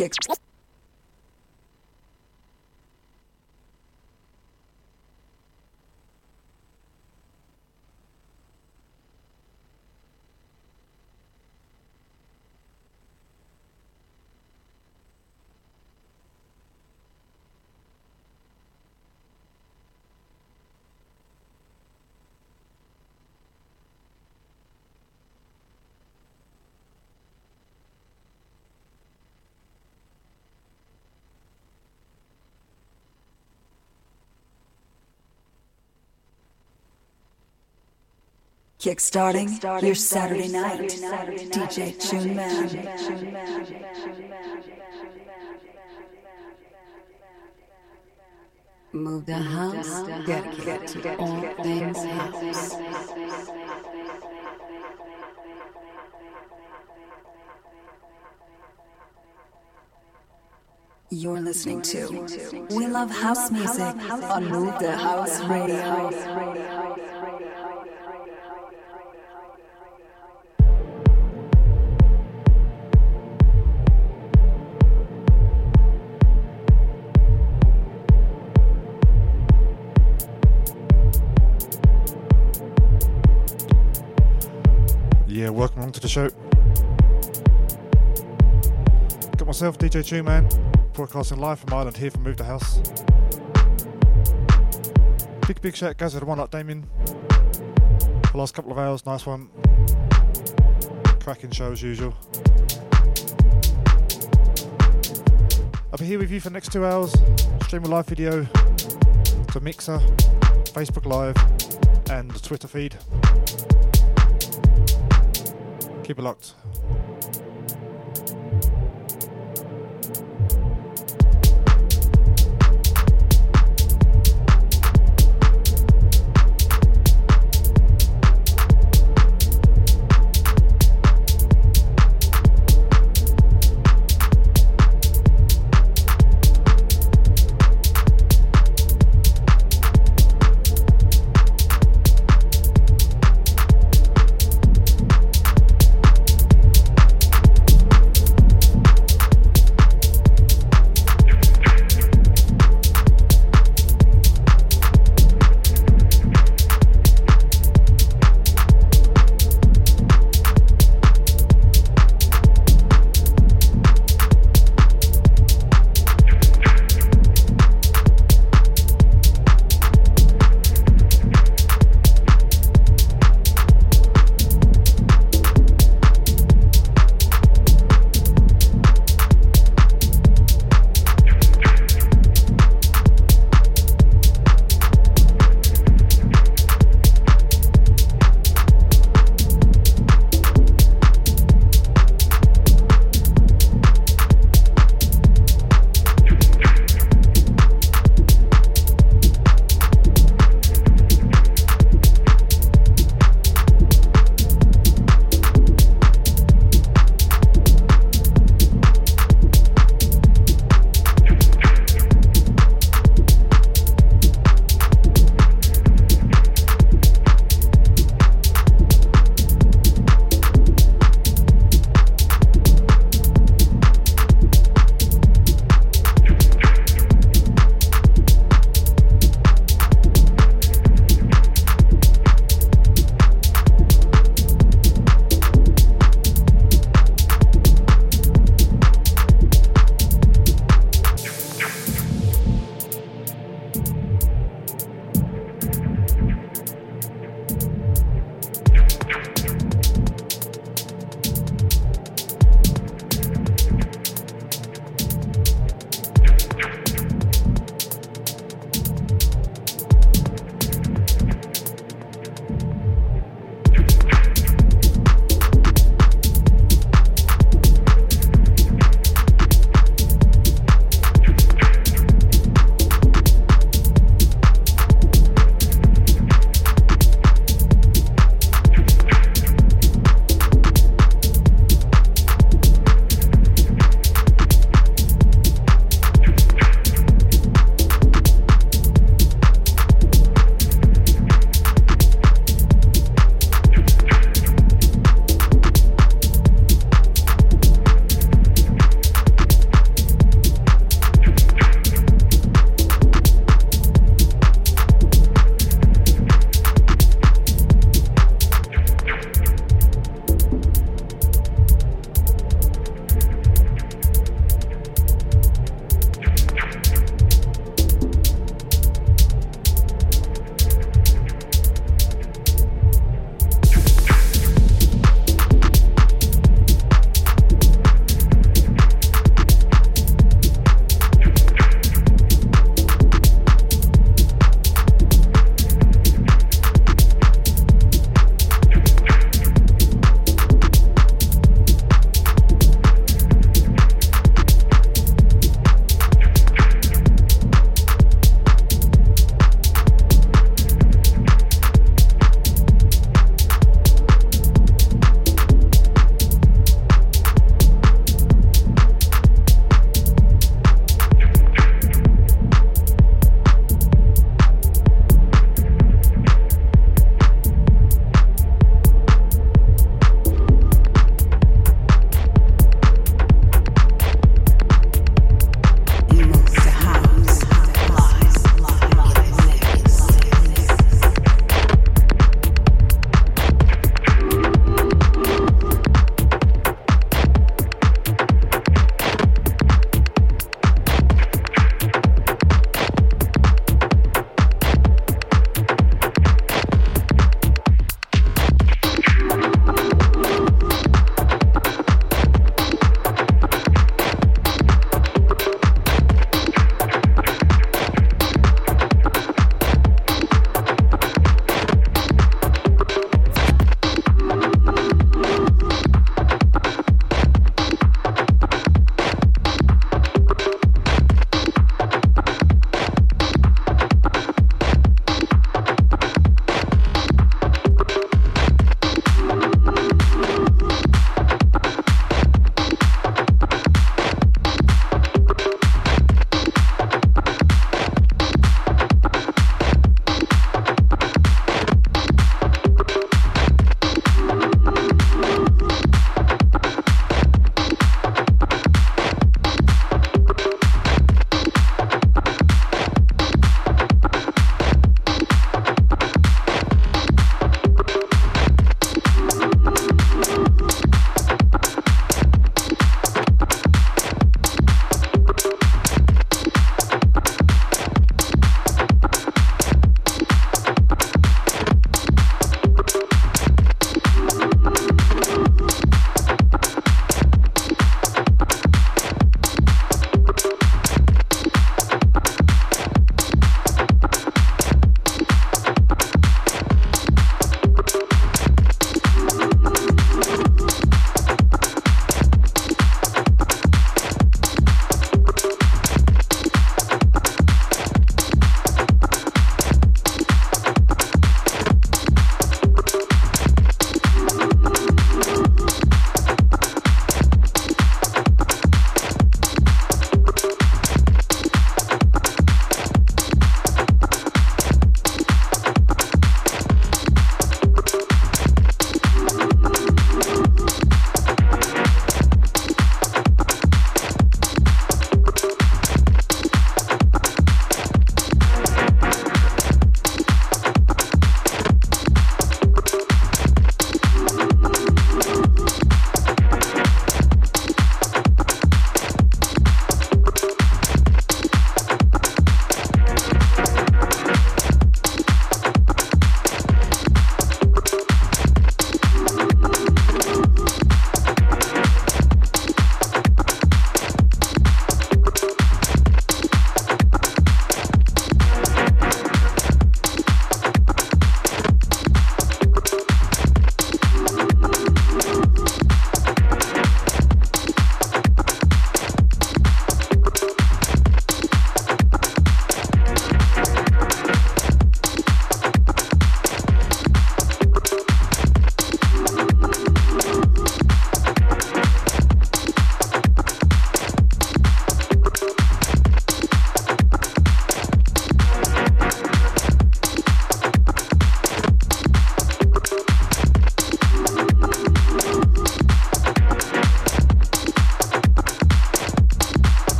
Kick. Kickstarting your Saturday night. DJ Tune Man. Move the house, dedicated to all things house. You're listening to We Love House Music on Move the House Radio. To the show. Got myself, DJ Tune Man, broadcasting live from Ireland here from Move the House. Big, big shout goes to the one like Damien. The last couple of hours, nice one. Cracking show as usual. I'll be here with you for the next two hours. Stream a live video to Mixer, Facebook Live, and the Twitter feed. Keep it locked.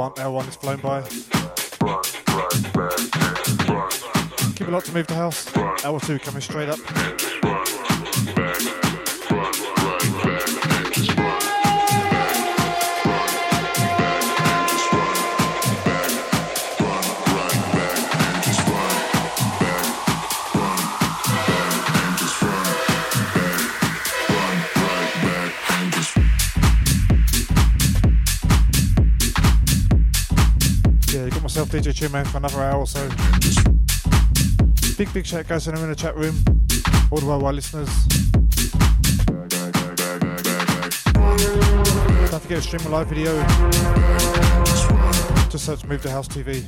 One, hour one has flown by. Keep a lot to move the house. L2 coming straight up. DJ Tune Man, for another hour or so. Big, big shout goes to them in the chat room, all the worldwide listeners. Don't forget to stream a live video. Just search Move the House TV.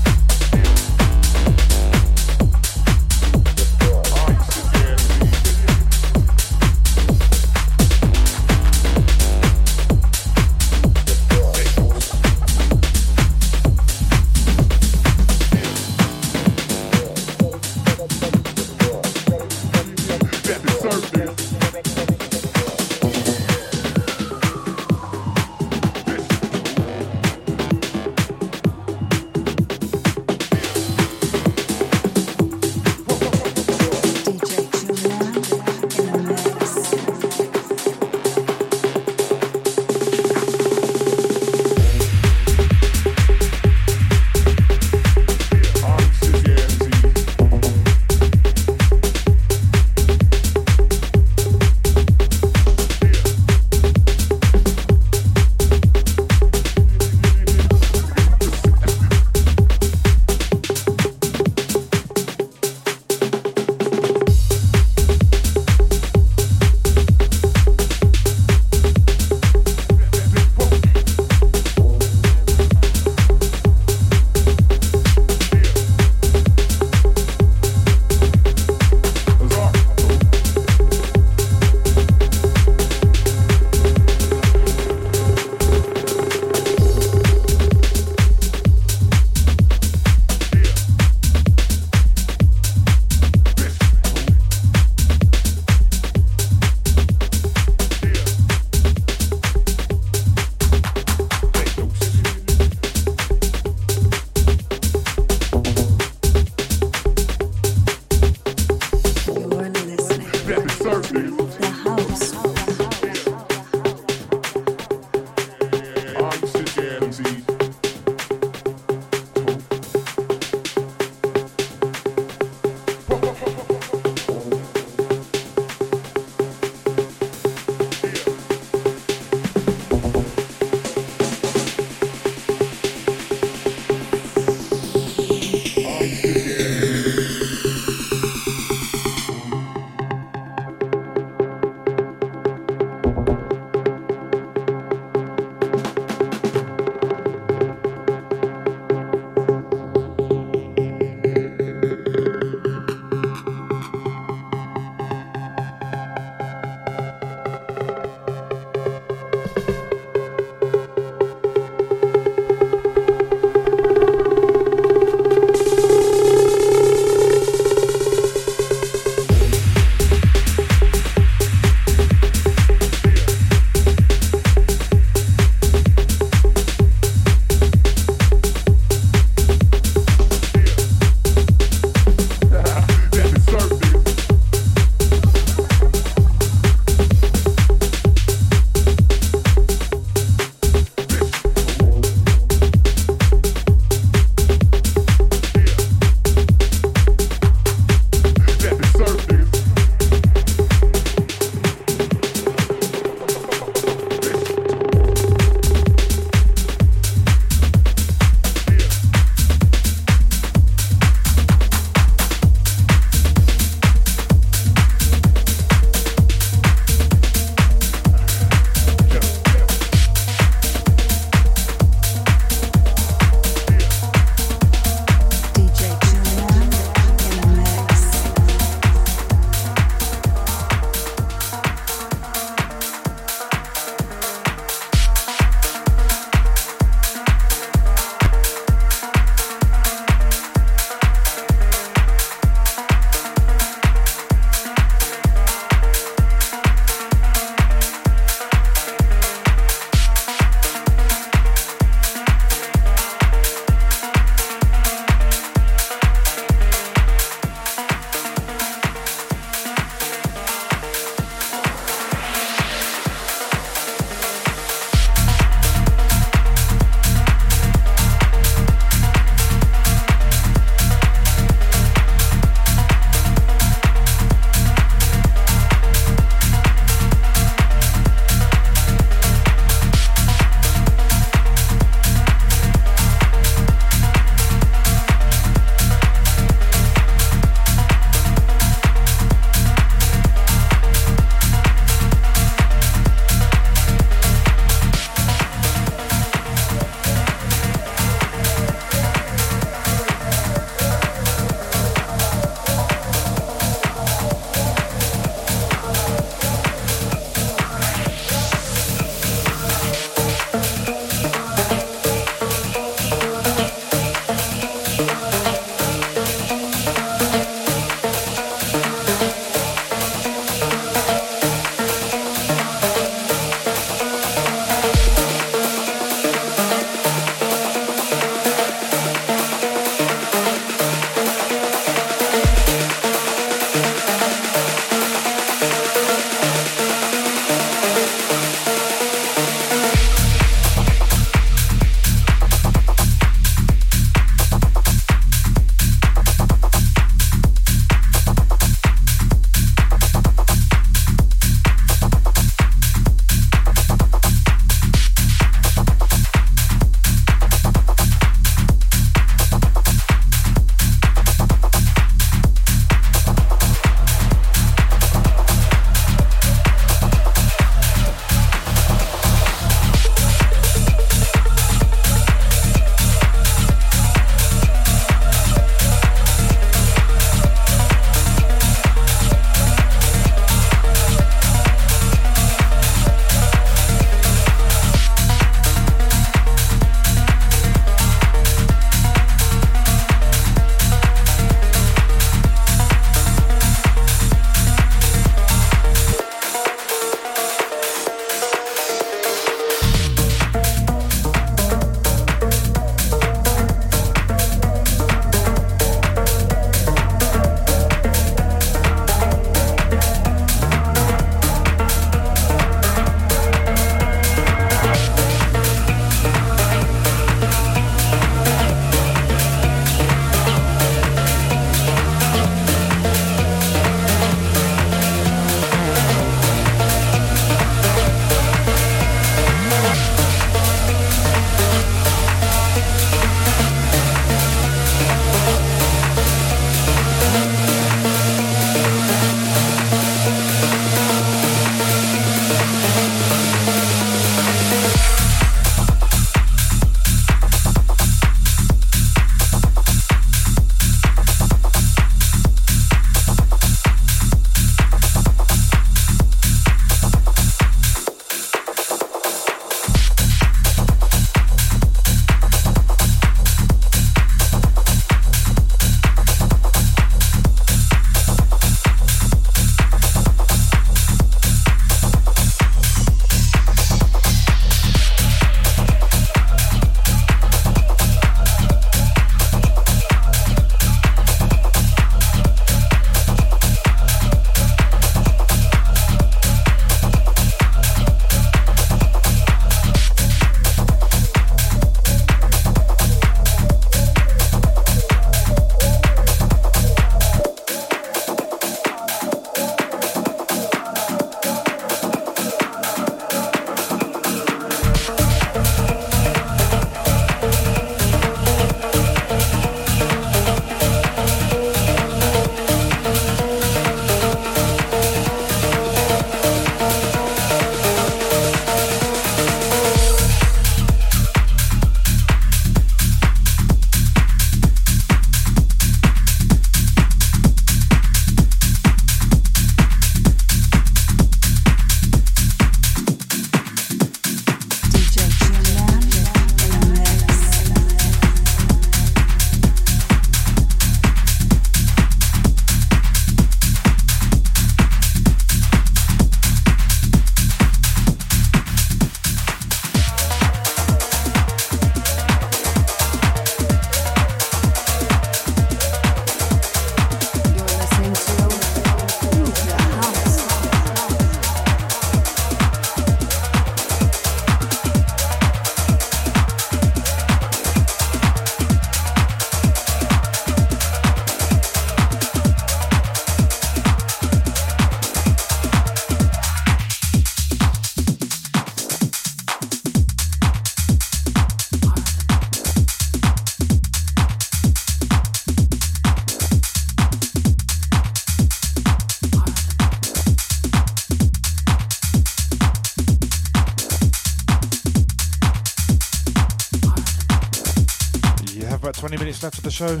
Show.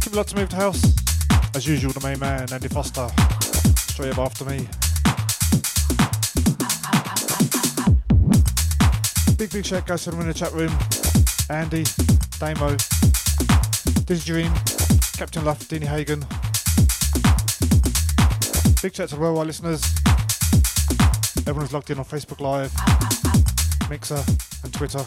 Keep a lot to move to house. As usual, the main man, Andy Foster, straight up after me. Big, big shout goes to them in the chat room. Andy, Damo, Dizzy Dream, Captain Luff, Deanie Hagen. Big shout to the worldwide listeners. Everyone's logged in on Facebook Live, Mixer, and Twitter.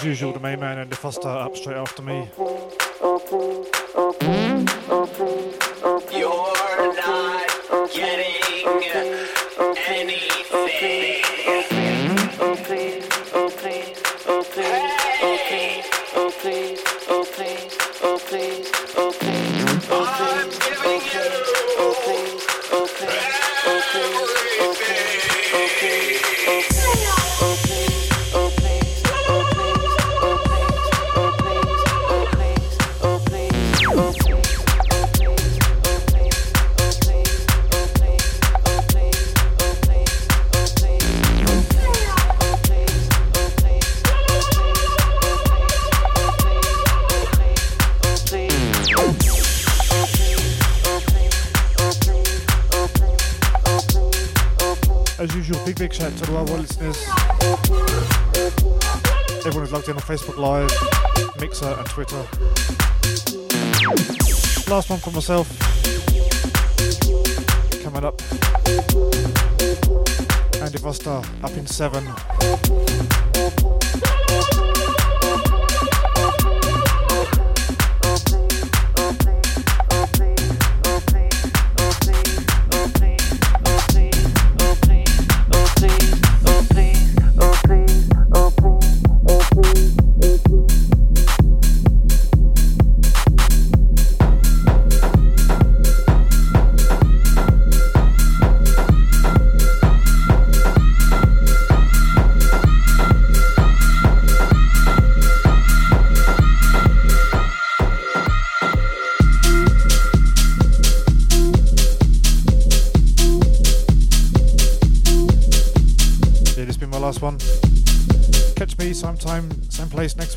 Usual, the main man Andy Foster up uh, straight after me. Twitter. Last one for myself. Coming up. Andy Foster up in seven.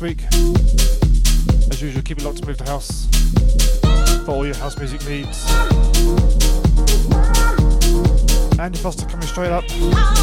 Next week. As usual, keep it locked to move the house for all your house music needs. Andy Foster coming straight up.